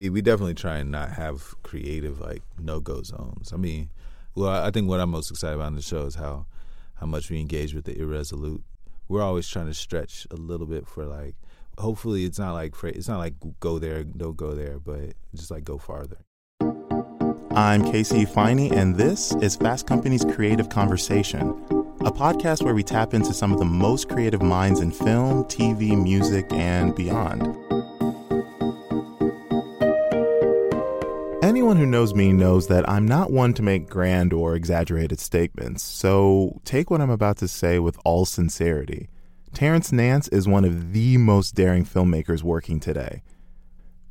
We definitely try and not have creative like no go zones. I mean, well, I think what I'm most excited about in the show is how how much we engage with the irresolute. We're always trying to stretch a little bit for like. Hopefully, it's not like it's not like go there, don't go there, but just like go farther. I'm KC Ifeanyi, and this is Fast Company's Creative Conversation, a podcast where we tap into some of the most creative minds in film, TV, music, and beyond. Anyone who knows me knows that I'm not one to make grand or exaggerated statements, so take what I'm about to say with all sincerity. Terrence Nance is one of the most daring filmmakers working today.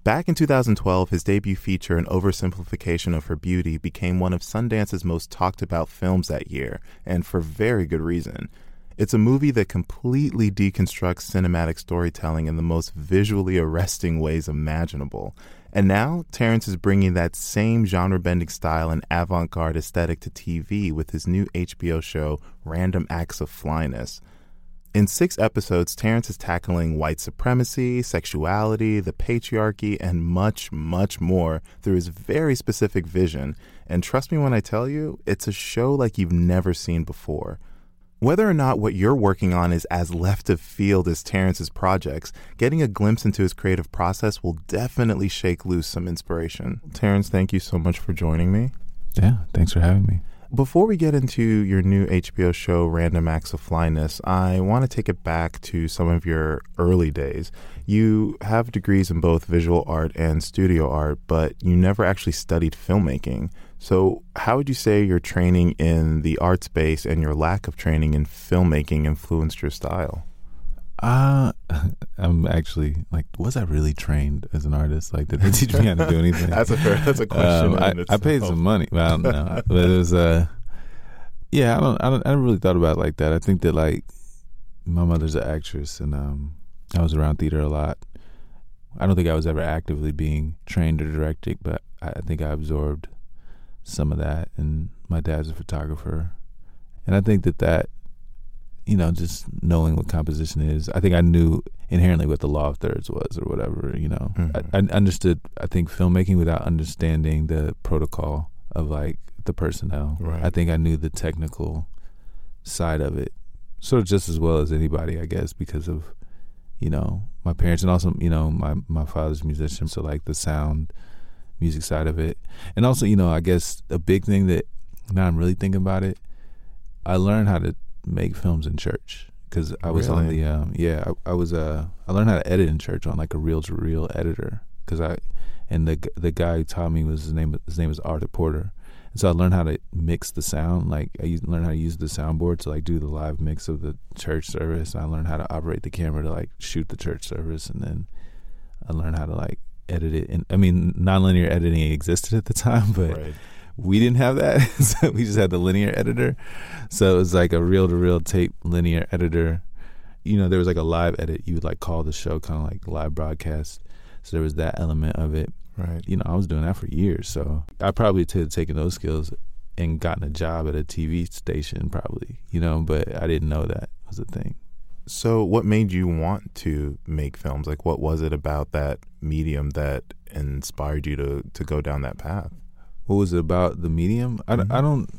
Back in 2012, his debut feature, An Oversimplification of Her Beauty, became one of Sundance's most talked about films that year, and for very good reason. It's a movie that completely deconstructs cinematic storytelling in the most visually arresting ways imaginable. And now, Terrence is bringing that same genre bending style and avant garde aesthetic to TV with his new HBO show, Random Acts of Flyness. In six episodes, Terrence is tackling white supremacy, sexuality, the patriarchy, and much, much more through his very specific vision. And trust me when I tell you, it's a show like you've never seen before. Whether or not what you're working on is as left of field as Terrence's projects, getting a glimpse into his creative process will definitely shake loose some inspiration. Terrence, thank you so much for joining me. Yeah, thanks for having me. Before we get into your new HBO show, Random Acts of Flyness, I want to take it back to some of your early days. You have degrees in both visual art and studio art, but you never actually studied filmmaking. So, how would you say your training in the art space and your lack of training in filmmaking influenced your style? Uh, I'm actually like, was I really trained as an artist? Like, did they teach me how to do anything? that's a fair, that's a question. Um, I, I, paid some money. Well, I don't know, but it was uh, yeah, I don't, I don't, I never really thought about it like that. I think that like my mother's an actress, and um, I was around theater a lot. I don't think I was ever actively being trained or directed, but I, I think I absorbed some of that. And my dad's a photographer, and I think that that you know, just knowing what composition is. I think I knew inherently what the law of thirds was or whatever, you know. Mm-hmm. I, I, understood, I think, filmmaking without understanding the protocol of like the personnel. Right. I think I knew the technical side of it sort of just as well as anybody, I guess, because of, you know, my parents and also, you know, my, my father's musician. So like the sound, music side of it. And also, you know, I guess a big thing that now I'm really thinking about it, I learned how to make films in church. Because I was really? on the um, yeah I, I, was uh I learned how to edit in church on like a reel to reel editor. Because I and the the guy who taught me was his name his name was Arthur Porter. And so I learned how to mix the sound like I learned how to use the soundboard to like do the live mix of the church service. I learned how to operate the camera to like shoot the church service. And then I learned how to like edit it and I mean nonlinear editing existed at the time but right we didn't have that. so we just had the linear editor. So it was like a reel to reel tape linear editor. You know, there was like a live edit. You would like call the show kind of like live broadcast. So there was that element of it. Right. You know, I was doing that for years. So I probably could have taken those skills and gotten a job at a TV station, probably, you know, but I didn't know that was a thing. So, what made you want to make films? Like, what was it about that medium that inspired you to, to go down that path? what was it about the medium? I, mm-hmm. I don't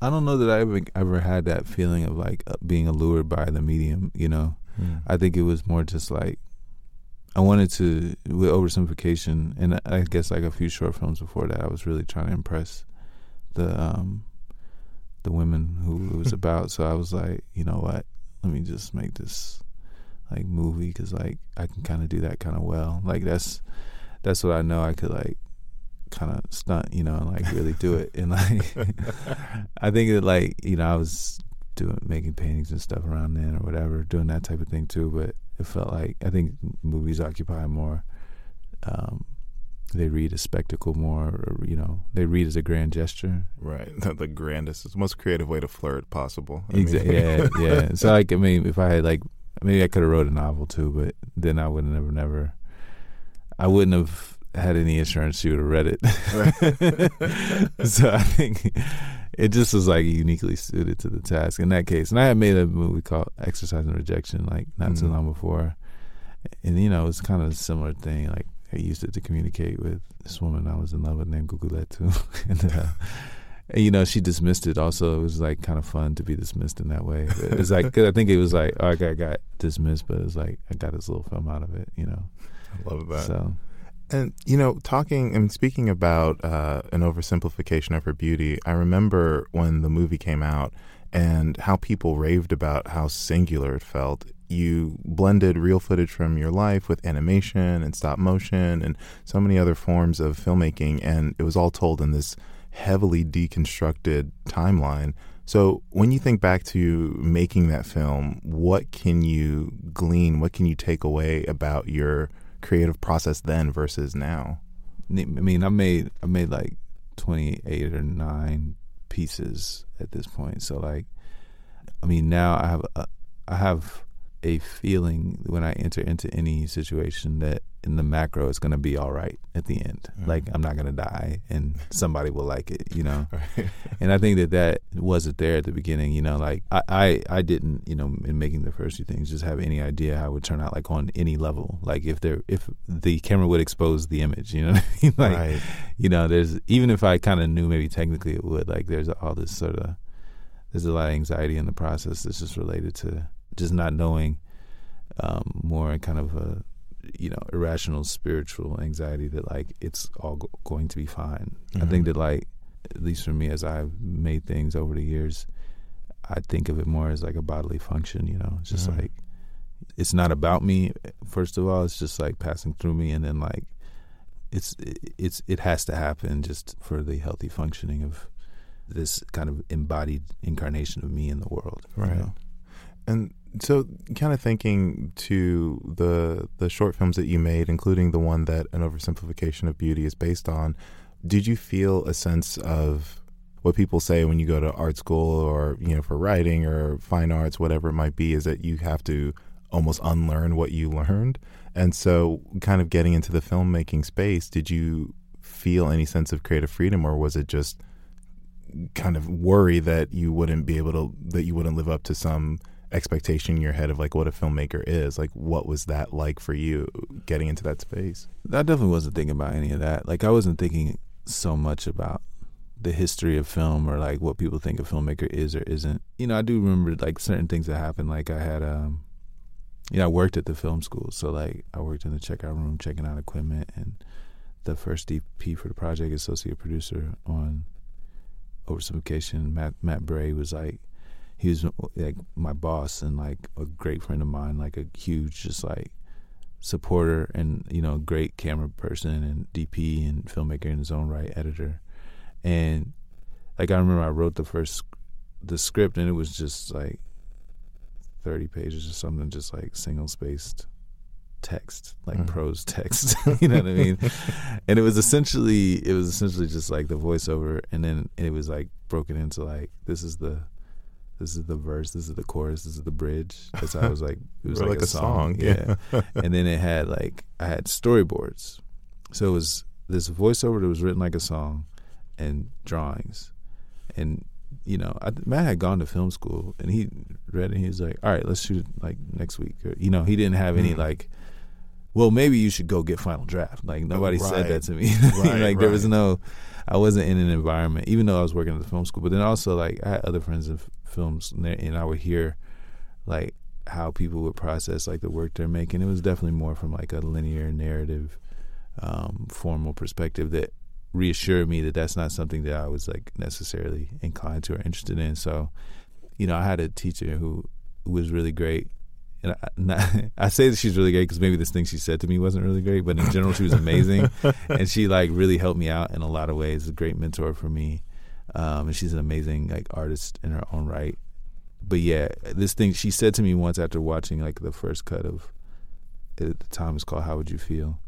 I don't know that I ever ever had that feeling of like uh, being allured by the medium. You know, mm. I think it was more just like I wanted to with oversimplification, and I guess like a few short films before that, I was really trying to impress the um the women who it was about. So I was like, you know what? Let me just make this like movie because like I can kind of do that kind of well. Like that's that's what I know I could like kind of stunt, you know, and like really do it. And like, I think that like you know I was doing making paintings and stuff around then or whatever, doing that type of thing too. But it felt like I think movies occupy more. Um, they read a spectacle more, or you know, they read as a grand gesture. Right, the, grandest, the most creative way to flirt possible. I exactly. yeah, yeah. So like, I mean, if I had like, maybe I could have wrote a novel too, but then I would have never, never, I wouldn't have had any insurance, she would have read it. so I think it just was like uniquely suited to the task in that case. And I had made a movie called Exercise and Rejection like not mm-hmm. too long before, and you know it's kind of a similar thing. Like I used it to communicate with this woman I was in love with named Gugulette too, and, uh, and you know she dismissed it. Also, it was like kind of fun to be dismissed in that way. It's like I think it was like oh, I got, got dismissed, but it was like I got this little film out of it. You know, I love that. So. And you know, talking and speaking about uh, an oversimplification of her beauty, I remember when the movie came out and how people raved about how singular it felt. You blended real footage from your life with animation and stop motion and so many other forms of filmmaking, and it was all told in this heavily deconstructed timeline. So, when you think back to making that film, what can you glean? What can you take away about your creative process then versus now? I mean, I made I made like twenty eight or nine pieces at this point. So like, I mean, now I have a, I have a feeling when I enter into any situation that in the macro it's going to be all right at the end. Mm-hmm. Like I'm not going to die and somebody will like it, you know. right. And I think that that wasn't there at the beginning, you know. Like I, I, I didn't, you know, in making the first few things, just have any idea how it would turn out, like on any level. Like if there, if the camera would expose the image, you know, I mean? like, right. you know, there's even if I kind of knew maybe technically it would, like there's all this sort of there's a lot of anxiety in the process that's just related to just not knowing um, more kind of a you know irrational spiritual anxiety that like it's all go- going to be fine. Mm-hmm. I think that like at least for me as I've made things over the years, I think of it more as like a bodily function. You know, it's just mm-hmm. like it's not about me. First of all, it's just like passing through me, and then like it's it's it has to happen just for the healthy functioning of this kind of embodied incarnation of me in the world. Right. You know? And so, kind of thinking to the the short films that you made, including the one that an oversimplification of beauty is based on, did you feel a sense of what people say when you go to art school or you know for writing or fine arts, whatever it might be, is that you have to almost unlearn what you learned. And so, kind of getting into the filmmaking space, did you feel any sense of creative freedom, or was it just kind of worry that you wouldn't be able to that you wouldn't live up to some expectation in your head of like what a filmmaker is like what was that like for you getting into that space? I definitely wasn't thinking about any of that. Like i wasn't thinking so much about the history of film or like what people think a filmmaker is or isn't. You know i do remember like certain things that happened. Like i had um you know i worked at the film school. So like i worked in the checkout room checking out equipment and the first dp for the project associate producer on oversimplification matt matt bray was like he was like my boss and like a great friend of mine, like a huge just like supporter and you know great camera person and DP and filmmaker in his own right, editor. And like I remember I wrote the first the script and it was just like 30 pages or something just like single spaced text like mm. prose text you know what i mean and it was essentially it was essentially just like the voiceover and then it was like broken into like this is the this is the verse, this is the chorus, this is the bridge. That's how I was like it was like, like, a, a song. song. Yeah. and then it had like I had storyboards. So it was this voiceover that was written like a song and drawings. And you know, I, Matt had gone to film school and he read and he was like, All right, let's shoot like next week or you know, he didn't have any mm. like well, maybe you should go get final draft. Like nobody right. said that to me. right, like right. there was no I wasn't in an environment, even though I was working at the film school. But then also, like, I had other friends in films, and, and I would hear, like, how people would process like the work they're making. It was definitely more from like a linear narrative, um, formal perspective that reassured me that that's not something that I was like necessarily inclined to or interested in. So, you know, I had a teacher who was really great and I, not, I say that she's really great because maybe this thing she said to me wasn't really great, but in general she was amazing, and she like really helped me out in a lot of ways. A great mentor for me, um, and she's an amazing like artist in her own right. But yeah, this thing she said to me once after watching like the first cut of at the time it's called "How Would You Feel."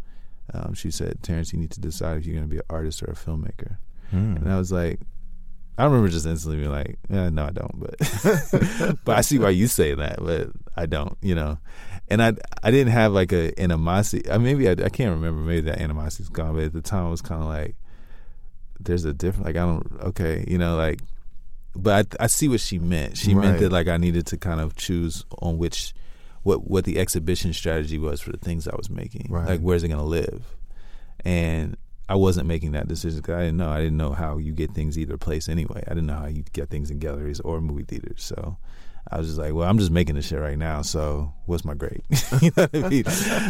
Um, she said, "Terrence, you need to decide if you're going to be an artist or a filmmaker." Hmm. And I was like, I remember just instantly being like, eh, no, I don't. But but I see why you say that, but I don't, you know. And I I didn't have like a animosity. I maybe I, I can't remember. Maybe that animosity's gone. But at the time, it was kind of like there's a different. Like I don't. Okay, you know, like. But I I see what she meant. She right. meant that like I needed to kind of choose on which what what the exhibition strategy was for the things I was making. Right. Like where's it gonna live? and I wasn't making that decision because I didn't know. I didn't know how you get things either place anyway. I didn't know how you get things in galleries or movie theaters. So I was just like, well, I'm just making this shit right now. So what's my grade? you know what I mean?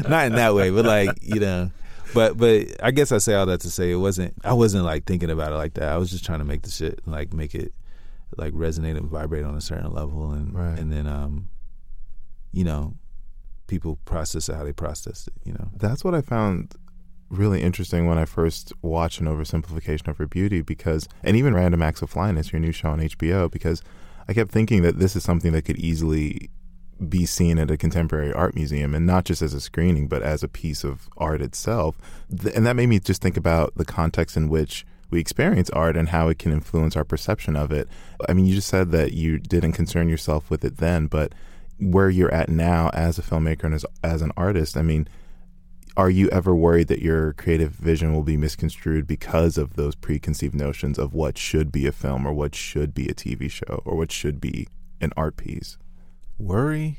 Not in that way, but like you know. But but I guess I say all that to say it wasn't. I wasn't like thinking about it like that. I was just trying to make the shit like make it like resonate and vibrate on a certain level, and Right. and then um, you know, people process it how they processed it. You know. That's what I found really interesting when I first watched an oversimplification of her beauty because and even Random Acts of Flyness, your new show on HBO, because I kept thinking that this is something that could easily be seen at a contemporary art museum and not just as a screening but as a piece of art itself. And that made me just think about the context in which we experience art and how it can influence our perception of it. I mean, you just said that you didn't concern yourself with it then, but where you're at now as a filmmaker and as, as an artist, I mean, are you ever worried that your creative vision will be misconstrued because of those preconceived notions of what should be a film or what should be a TV show or what should be an art piece? Worry?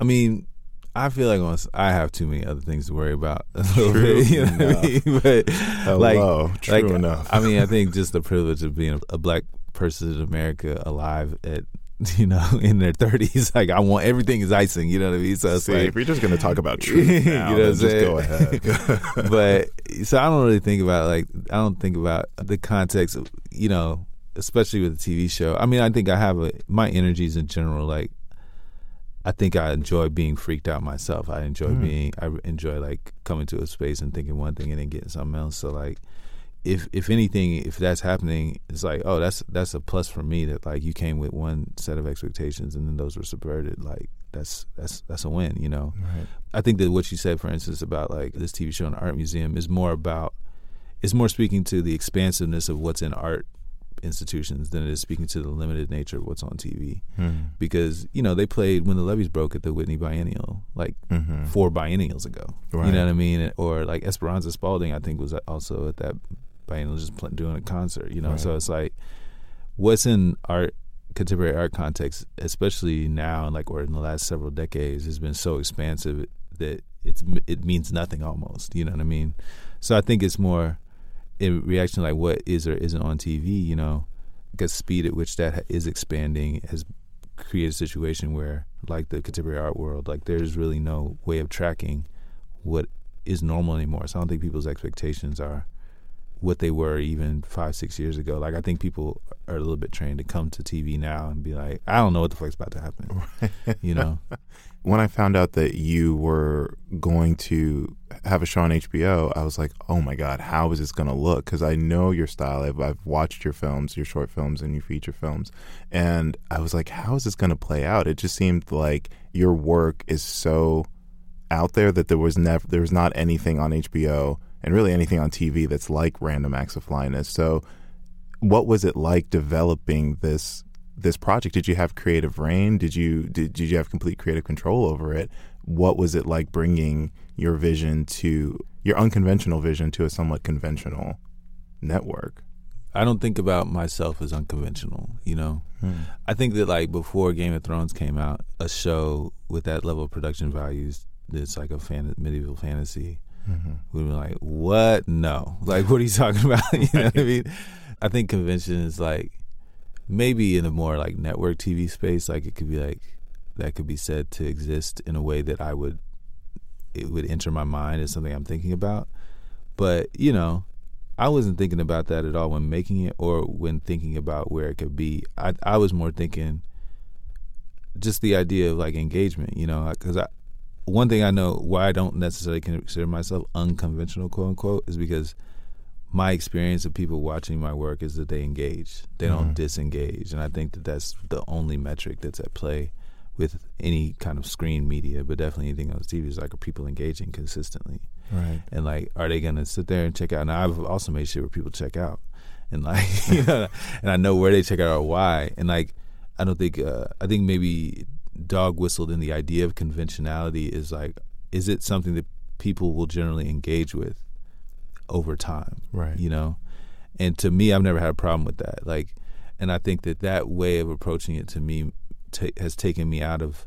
I mean, I feel like once I have too many other things to worry about True bit. You know what I mean? But Hello, like, true like, enough. I mean, I think just the privilege of being a, black person in America alive at you know in their thirties, like I want everything is icing. You know what I mean? So it's See, like if you're just to talk about truth You know what just go ahead. but so I don't really think about like I don't think about the context of you know, especially with a TV show. I mean, I think I have a my energies in general. Like, I think I enjoy being freaked out myself. I enjoy Mm. being. I enjoy like coming to a space and thinking one thing and then getting something else. So like. If if anything, if that's happening, it's like, oh, that's that's a plus for me that like you came with one set of expectations and then those were subverted. Like that's that's that's a win, you know. right. I think that what you said, for instance, about like this TV show in the art museum is more about is more speaking to the expansiveness of what's in art institutions than it is speaking to the limited nature of what's on TV. Hmm. Because you know they played when the levees broke at the Whitney Biennial like Mhm. four biennials ago. Right. You know what I mean? Or like Esperanza Spalding, I think was also at that biennial just pl- doing a concert. You know, Right. so it's like what's in art contemporary art context, especially now and like or in the last several decades, has been so expansive that it's it means nothing almost. You know what I mean? So I think it's more in reaction to like what is or isn't on TV. You know, the speed at which that is expanding has created a situation where like the contemporary art world, like there's really no way of tracking what is normal anymore. So I don't think people's expectations are what they were even five, six years ago. Like I think people are a little bit trained to come to TV now and be like, I don't know what the fuck's about to happen. You know? When I found out that you were going to have a show on HBO, I was like, "Oh my god, how is this going to look?" Because I know your style. I've, I've watched your films, your short films, and your feature films, and I was like, "How is this going to play out?" It just seemed like your work is so out there that there was never, there was not anything on HBO and really anything on TV that's like Random Acts of Flyness. So, what was it like developing this this project? Did you have creative rein? Did you did, did you have complete creative control over it? What was it like bringing your vision to your unconventional vision to a somewhat conventional network? I don't think about myself as unconventional, you know? Hmm. I think that like before Game of Thrones came out, a show with that level of production values that's like a fan- medieval fantasy Mm-hmm. we were like, "What? No! Like, what are you talking about?" you know what I mean? I think convention is like maybe in a more like network TV space, like it could be like that could be said to exist in a way that I would it would enter my mind as something I'm thinking about. But you know, I wasn't thinking about that at all when making it or when thinking about where it could be. I I was more thinking just the idea of like engagement, you know, because I one thing I know why I don't necessarily consider myself unconventional, quote unquote, is because my experience of people watching my work is that they engage, they don't disengage, and I think that that's the only metric that's at play with any kind of screen media, but definitely anything on TV is like are people engaging consistently, Right. and like are they gonna sit there and check out? Now I've also made sure where people check out, and like you know, and I know where they check out or why, and like I don't think uh, I think maybe dog whistled in the idea of conventionality is like is it something that people will generally engage with over time Right. you know and to me i've never had a problem with that like and i think that that way of approaching it to me ta has taken me out of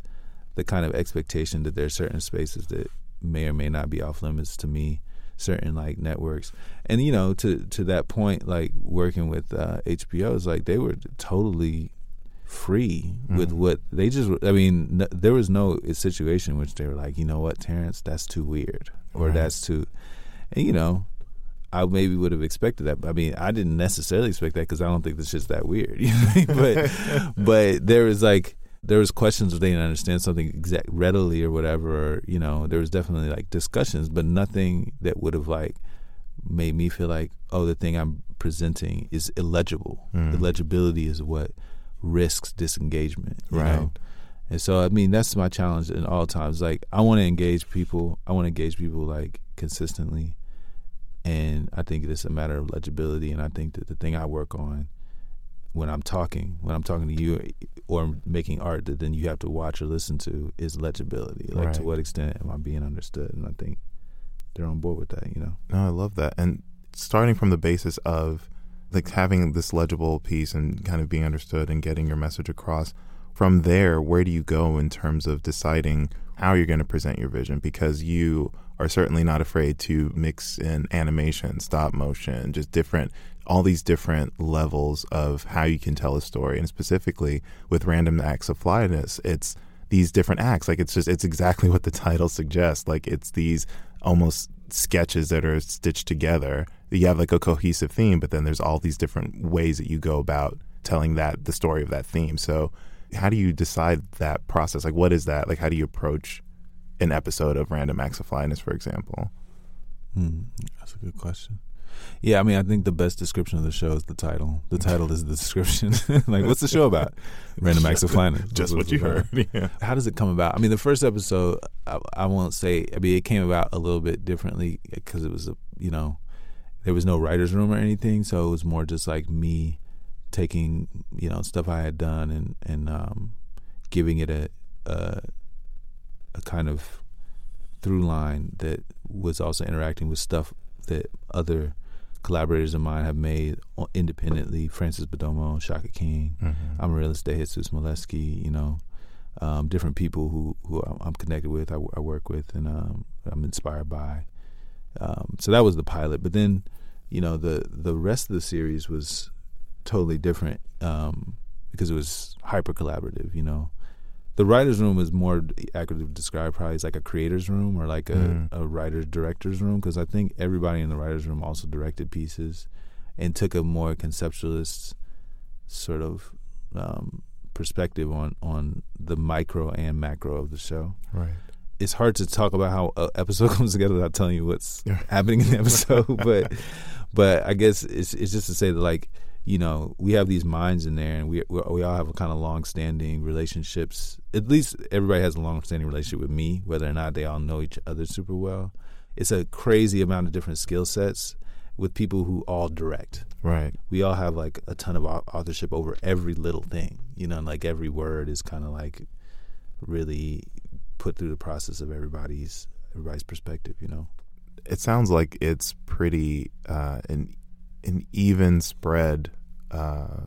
the kind of expectation that there are certain spaces that may or may not be off limits to me certain like networks. And you know, to to that point, like working with uh, HBO is like they were totally free mm-hmm. with what they just. I mean, n- there was no situation in which they were like, you know what, Terrence, that's too weird, or right. that's too, and you know. I maybe would have expected that. I mean, I didn't necessarily expect that because I don't think this shit's that weird. but but there was like there was questions if they didn't understand something exact readily or whatever. Or, you know, there was definitely like discussions, but nothing that would have like made me feel like, oh, the thing I'm presenting is illegible. Mm. Illegibility is what risks disengagement. right. Know? And so, I mean, that's my challenge in all times. Like, I want to engage people. I want to engage people like consistently, and I think it's a matter of legibility. And I think that the thing I work on when I'm talking, when I'm talking to you or making art that then you have to watch or listen to is legibility. Like, right. to what extent am I being understood? And I think they're on board with that. You know. No, I love that. And starting from the basis of like having this legible piece and kind of being understood and getting your message across. From there, where do you go in terms of deciding how you're going to present your vision? Because you are certainly not afraid to mix in animation, stop motion, just different, all these different levels of how you can tell a story. And specifically with random acts of flyness, it's these different acts. Like it's just, it's exactly what the title suggests. Like it's these almost sketches that are stitched together. You have like a cohesive theme, but then there's all these different ways that you go about telling that the story of that theme. So how do you decide that process? Like what is that? Like how do you approach an episode of Random Acts of Flyness, for example? Hmm, that's a good question. Yeah, I mean, I think the best description of the show is the title. The title is the description. like, what's the show about? Random acts of flyness. Just what you heard. Yeah. How does it come about? I mean, the first episode, I, I won't say. I mean, it came about a little bit differently because it was a, you know, there was no writers' room or anything, so it was more just like me taking, you know, stuff I had done and and um, giving it a, a a kind of through line that was also interacting with stuff that other collaborators of mine have made independently. Frances Bodomo, Shaka King, mm-hmm. Amarilis DeJesus Moleski, you know, um, different people who who I'm connected with, I, I work with, and um, I'm inspired by. Um, so that was the pilot, but then, you know, the the rest of the series was totally different um, because it was hyper collaborative. You know, the writer's room is more accurately described probably as like a creator's room or like a, mm. a writer's director's room because I think everybody in the writer's room also directed pieces and took a more conceptualist sort of um, perspective on on the micro and macro of the show. Right. It's hard to talk about how an episode comes together without telling you what's yeah. happening in the episode, but but I guess it's it's just to say that like you know, we have these minds in there, and we we, we all have a kind of long-standing relationships. At least everybody has a long-standing relationship with me, whether or not they all know each other super well. It's a crazy amount of different skill sets with people who all direct. Right. We all have like a ton of authorship over every little thing, you know, and like every word is kind of like really put through the process of everybody's everybody's perspective, you know. It sounds like it's pretty uh, an an even spread uh,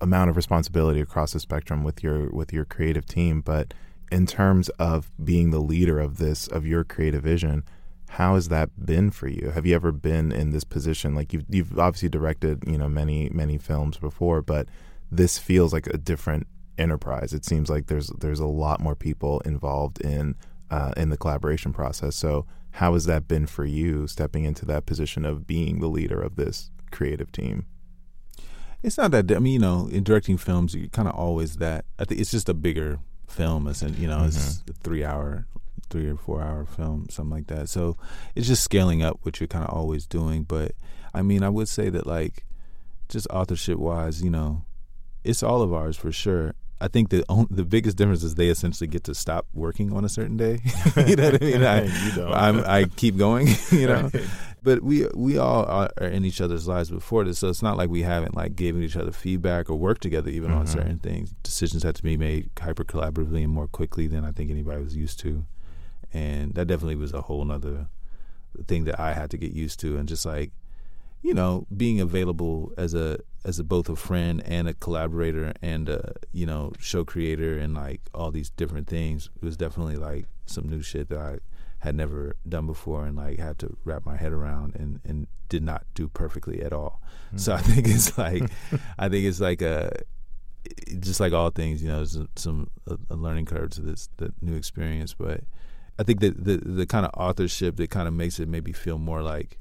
amount of responsibility across the spectrum with your with your creative team. But in terms of being the leader of this of your creative vision, how has that been for you? Have you ever been in this position? Like you've you've obviously directed you know many many films before, but this feels like a different enterprise. It seems like there's there's a lot more people involved in uh, in the collaboration process. So how has that been for you stepping into that position of being the leader of this creative team? It's not that. I mean, you know, in directing films, you're kind of always that. I think it's just a bigger film, and you know, mm-hmm. it's a three hour, three or four hour film, something like that. So it's just scaling up, which you're kind of always doing. But I mean, I would say that like, just authorship wise, you know, it's all of ours for sure. I think the the biggest difference is they essentially get to stop working on a certain day. you know what I mean? I, I keep going. You know, right. but we we all are in each other's lives before this, so it's not like we haven't like given each other feedback or worked together even mm-hmm. on certain things. Decisions had to be made hyper collaboratively and more quickly than I think anybody was used to, and that definitely was a whole other thing that I had to get used to, and just like you know, being available as a as a both a friend and a collaborator and a you know show creator and like all these different things it was definitely like some new shit that I had never done before and like had to wrap my head around and and did not do perfectly at all. Mm-hmm. So I think it's like I think it's like a just like all things, you know, there's some a, a learning curve to this the new experience, but I think that the the kind of authorship that kind of makes it maybe feel more like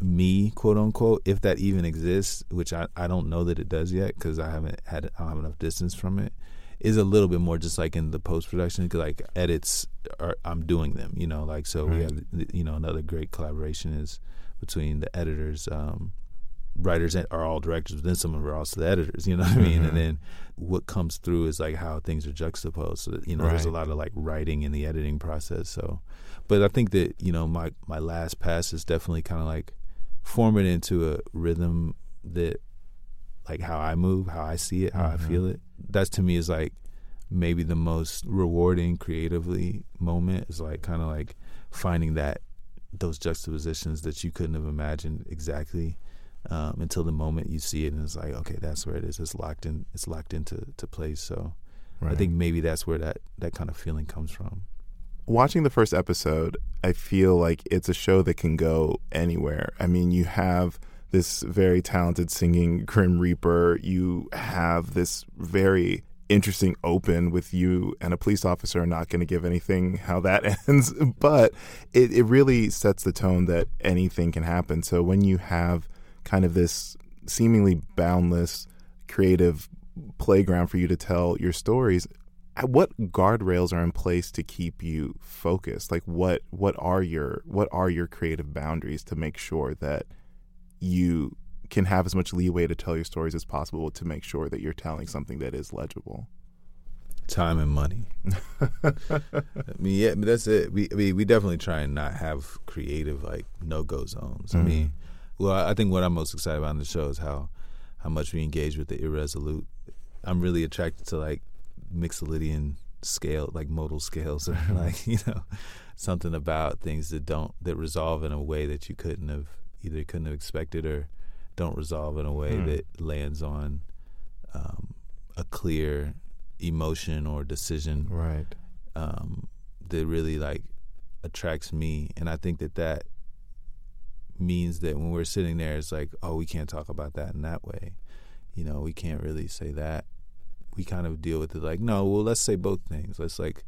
me, quote unquote, if that even exists, which I, I don't know that it does yet because I haven't had I don't have enough distance from it, is a little bit more just like in the post production, like edits are I'm doing them, you know, like so right. we have you know another great collaboration is between the editors. Um, writers are all directors, but then some of them are also the editors. You know what I mean? Mm-hmm. And then what comes through is like how things are juxtaposed. So you know, right. there's a lot of like writing in the editing process. So, but I think that you know my my last pass is definitely kind of like form it into a rhythm that like how I move, how I see it, how mm-hmm. I feel it. That's to me is like maybe the most rewarding creatively moment is like kind of like finding that those juxtapositions that you couldn't have imagined exactly um, until the moment you see it and it's like okay that's where it is it's locked in it's locked into to place so right. I think maybe that's where that that kind of feeling comes from watching the first episode, I feel like it's a show that can go anywhere. I mean, you have this very talented singing Grim Reaper. You have this very interesting open with you and a police officer. I'm not going to give anything how that ends, but it, it really sets the tone that anything can happen. So when you have kind of this seemingly boundless creative playground for you to tell your stories, what guardrails are in place to keep you focused? Like what what are your what are your creative boundaries to make sure that you can have as much leeway to tell your stories as possible to make sure that you're telling something that is legible? Time and money. I mean yeah that's it. We I mean, we definitely try and not have creative like no-go zones. Mm-hmm. i mean well i think what i'm most excited about in the show is how how much we engage with the irresolute. I'm really attracted to like Mixolydian scale, like modal scales, or like you know, something about things that don't that resolve in a way that you couldn't have either couldn't have expected or don't resolve in a way mm. that lands on um, a clear emotion or decision, right? Um, that really like attracts me, and I think that that means that when we're sitting there, it's like, oh, we can't talk about that in that way. You know, we can't really say that we kind of deal with it like, no, well, let's say both things. Let's like,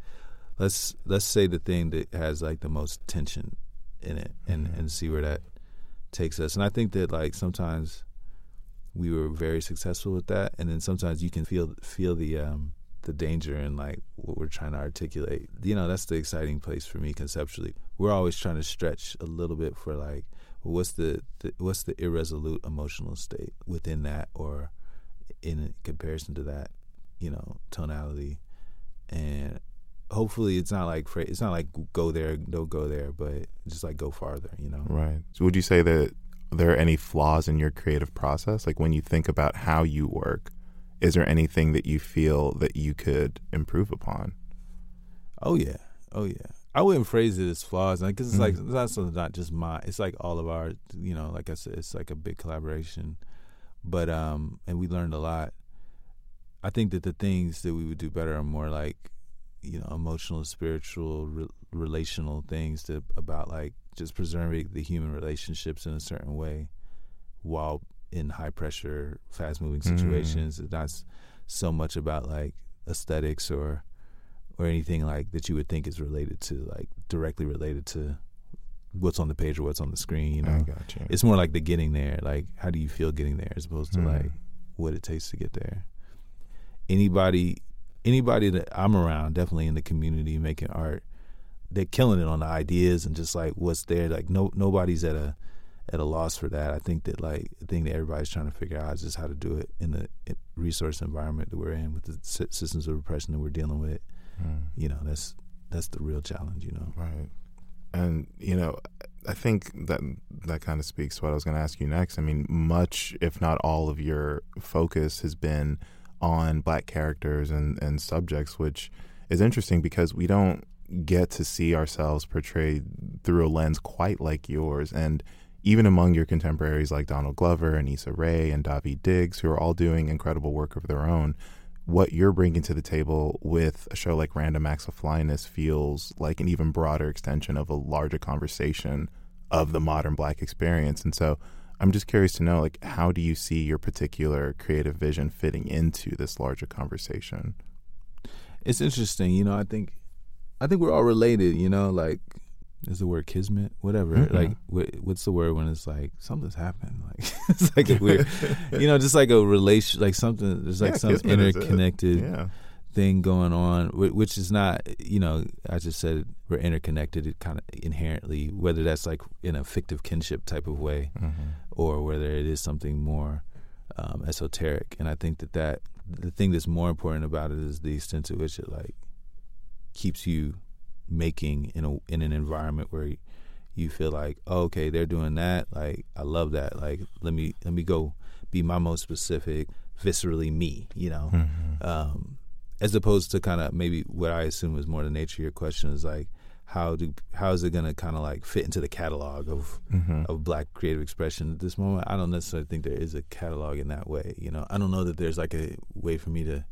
let's let's say the thing that has like the most tension in it, and mm-hmm. and see where that takes us. And I think that like sometimes we were very successful with that, and then sometimes you can feel feel the um, the danger in like what we're trying to articulate. You know, that's the exciting place for me conceptually. We're always trying to stretch a little bit for like, what's the, the what's the irresolute emotional state within that, or in comparison to that you know tonality, and hopefully it's not like it's not like go there, don't go there, but just like go farther, you know. Right. So would you say that there are any flaws in your creative process? Like when you think about how you work, is there anything that you feel that you could improve upon? Oh yeah, oh yeah. I wouldn't phrase it as flaws, because it's mm-hmm. like that's not just my. It's like all of our, you know, like I said, it's like a big collaboration. But um, and we learned a lot. I think that the things that we would do better are more like, you know, emotional, spiritual, re- relational things to about like just preserving the human relationships in a certain way, while in high pressure, fast moving mm. situations. Mm. It's not so much about like aesthetics or or anything like that you would think is related to like directly related to what's on the page or what's on the screen. You know, you. it's more like the getting there. Like, how do you feel getting there, as opposed to mm. like what it takes to get there anybody anybody that I'm around, definitely in the community making art, they're killing it on the ideas and just like what's there. Like no nobody's at a at a loss for that. I think that like the thing that everybody's trying to figure out is just how to do it in the resource environment that we're in with the systems of repression that we're dealing with. Mm. You know, that's that's the real challenge. You know, right? And you know, I think that that kind of speaks to what I was going to ask you next. I mean, much, if not all, of your focus has been on black characters and, and subjects, which is interesting because we don't get to see ourselves portrayed through a lens quite like yours. And even among your contemporaries like Donald Glover and Issa Rae and Daveed Diggs, who are all doing incredible work of their own, what you're bringing to the table with a show like Random Acts of Flyness feels like an even broader extension of a larger conversation of the modern black experience. And so I'm just curious to know, like, how do you see your particular creative vision fitting into this larger conversation? It's interesting, you know. I think, I think we're all related, you know. Like, is the word kismet, whatever. Mm-hmm. Like, what's the word when it's like something's happening? Like, it's like a weird, you know, just like a relation, like something. There's like yeah, some interconnected. Yeah thing going on, which is not, you know, I just said we're interconnected kind of inherently, whether that's like in a fictive kinship type of way mm-hmm. or whether it is something more um, esoteric. And I think that, that the thing that's more important about it is the extent to which it like keeps you making in a in an environment where you feel like, oh, okay, they're doing that. Like, I love that. Like, let me let me go be my most specific, viscerally me. You know, mm-hmm. um, as opposed to kind of maybe what I assume is more the nature of your question is like how do how is it going to kind of like fit into the catalog of mm-hmm. of black creative expression at this moment? I don't necessarily think there is a catalog in that way you know? I don't know that there's like a way for me to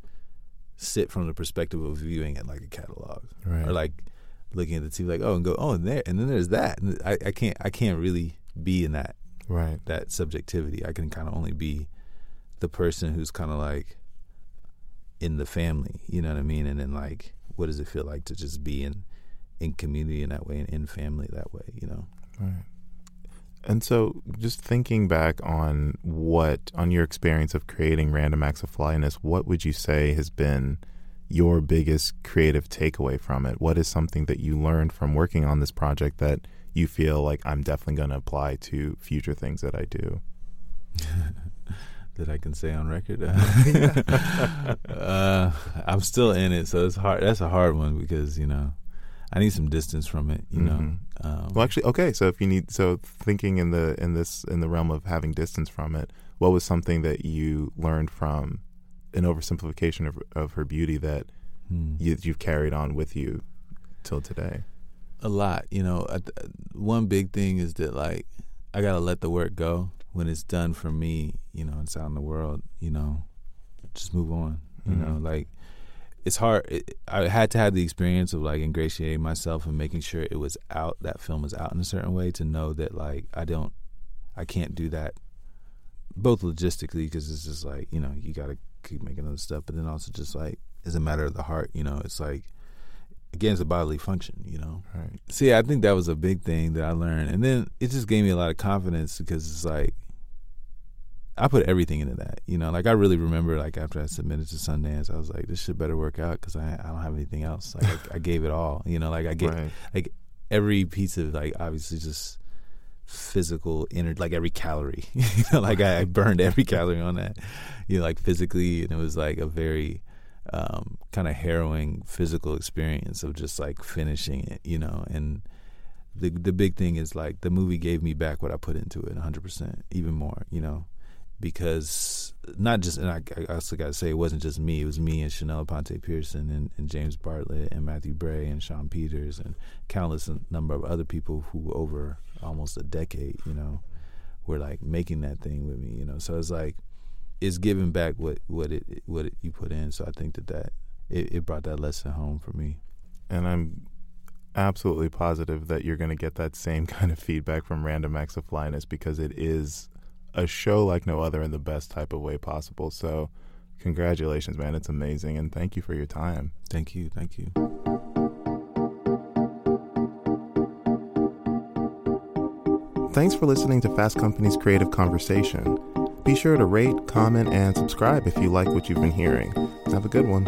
sit from the perspective of viewing it like a catalog. Right. or like looking at the TV like oh and go oh and there and then there's that. And I, I can't I can't really be in that right. that subjectivity. I can kind of only be the person who's kind of like in the family. You know what I mean? And then like, what does it feel like to just be in in community in that way and in family that way? You know? Right. And so, just thinking back on what on your experience of creating Random Acts of Flyness, what would you say has been your biggest creative takeaway from it? What is something that you learned from working on this project that you feel like I'm definitely going to apply to future things that I do? that I can say on record. uh, I'm still in it, so it's hard. That's a hard one because you know I need some distance from it. You mm-hmm. know. Um, well, actually, okay. So if you need, so thinking in the in this in the realm of having distance from it, what was something that you learned from an oversimplification of of her beauty that hmm. you, you've carried on with you till today? A lot. You know, one big thing is that like I gotta let the work go when it's done for me, you know, it's out in the world, you know, just move on. You mm-hmm. know, like it's hard. It, I had to have the experience of like ingratiating myself and making sure it was out. That film was out in a certain way to know that like I don't, I can't do that. Both logistically, because it's just like you know you got to keep making other stuff, but then also just like as a matter of the heart, you know, it's like again, it's a bodily function, you know. Right. See, I think that was a big thing that I learned, and then it just gave me a lot of confidence because it's like I put everything into that, you know. Like I really remember, like after I submitted to Sundance, I was like, "This should better work out" because I I don't have anything else. Like I, I gave it all, you know. Like I gave right. like every piece of like obviously just physical energy, like every calorie. you know, like I, I burned every calorie on that, you know, like physically, and it was like a very um, kind of harrowing physical experience of just like finishing it, you know. And the the big thing is like the movie gave me back what I put into it, 100 percent, even more, you know because not just and I, I also got to say it wasn't just me. It was me and Chanelle Aponte Pearson and, and, James Bartlett and Matthew Bray and Sean Peters and countless number of other people who over almost a decade, you know, were like making that thing with me, you know. So it's like it's giving back what what it what it, you put in. So I think that that it, it brought that lesson home for me. And I'm absolutely positive that you're going to get that same kind of feedback from Random Acts of Flyness because it is a show like no other in the best type of way possible. So, congratulations, man. It's amazing. And thank you for your time. Thank you. Thank you. Thanks for listening to Fast Company's Creative Conversation. Be sure to rate, comment, and subscribe if you like what you've been hearing. Have a good one.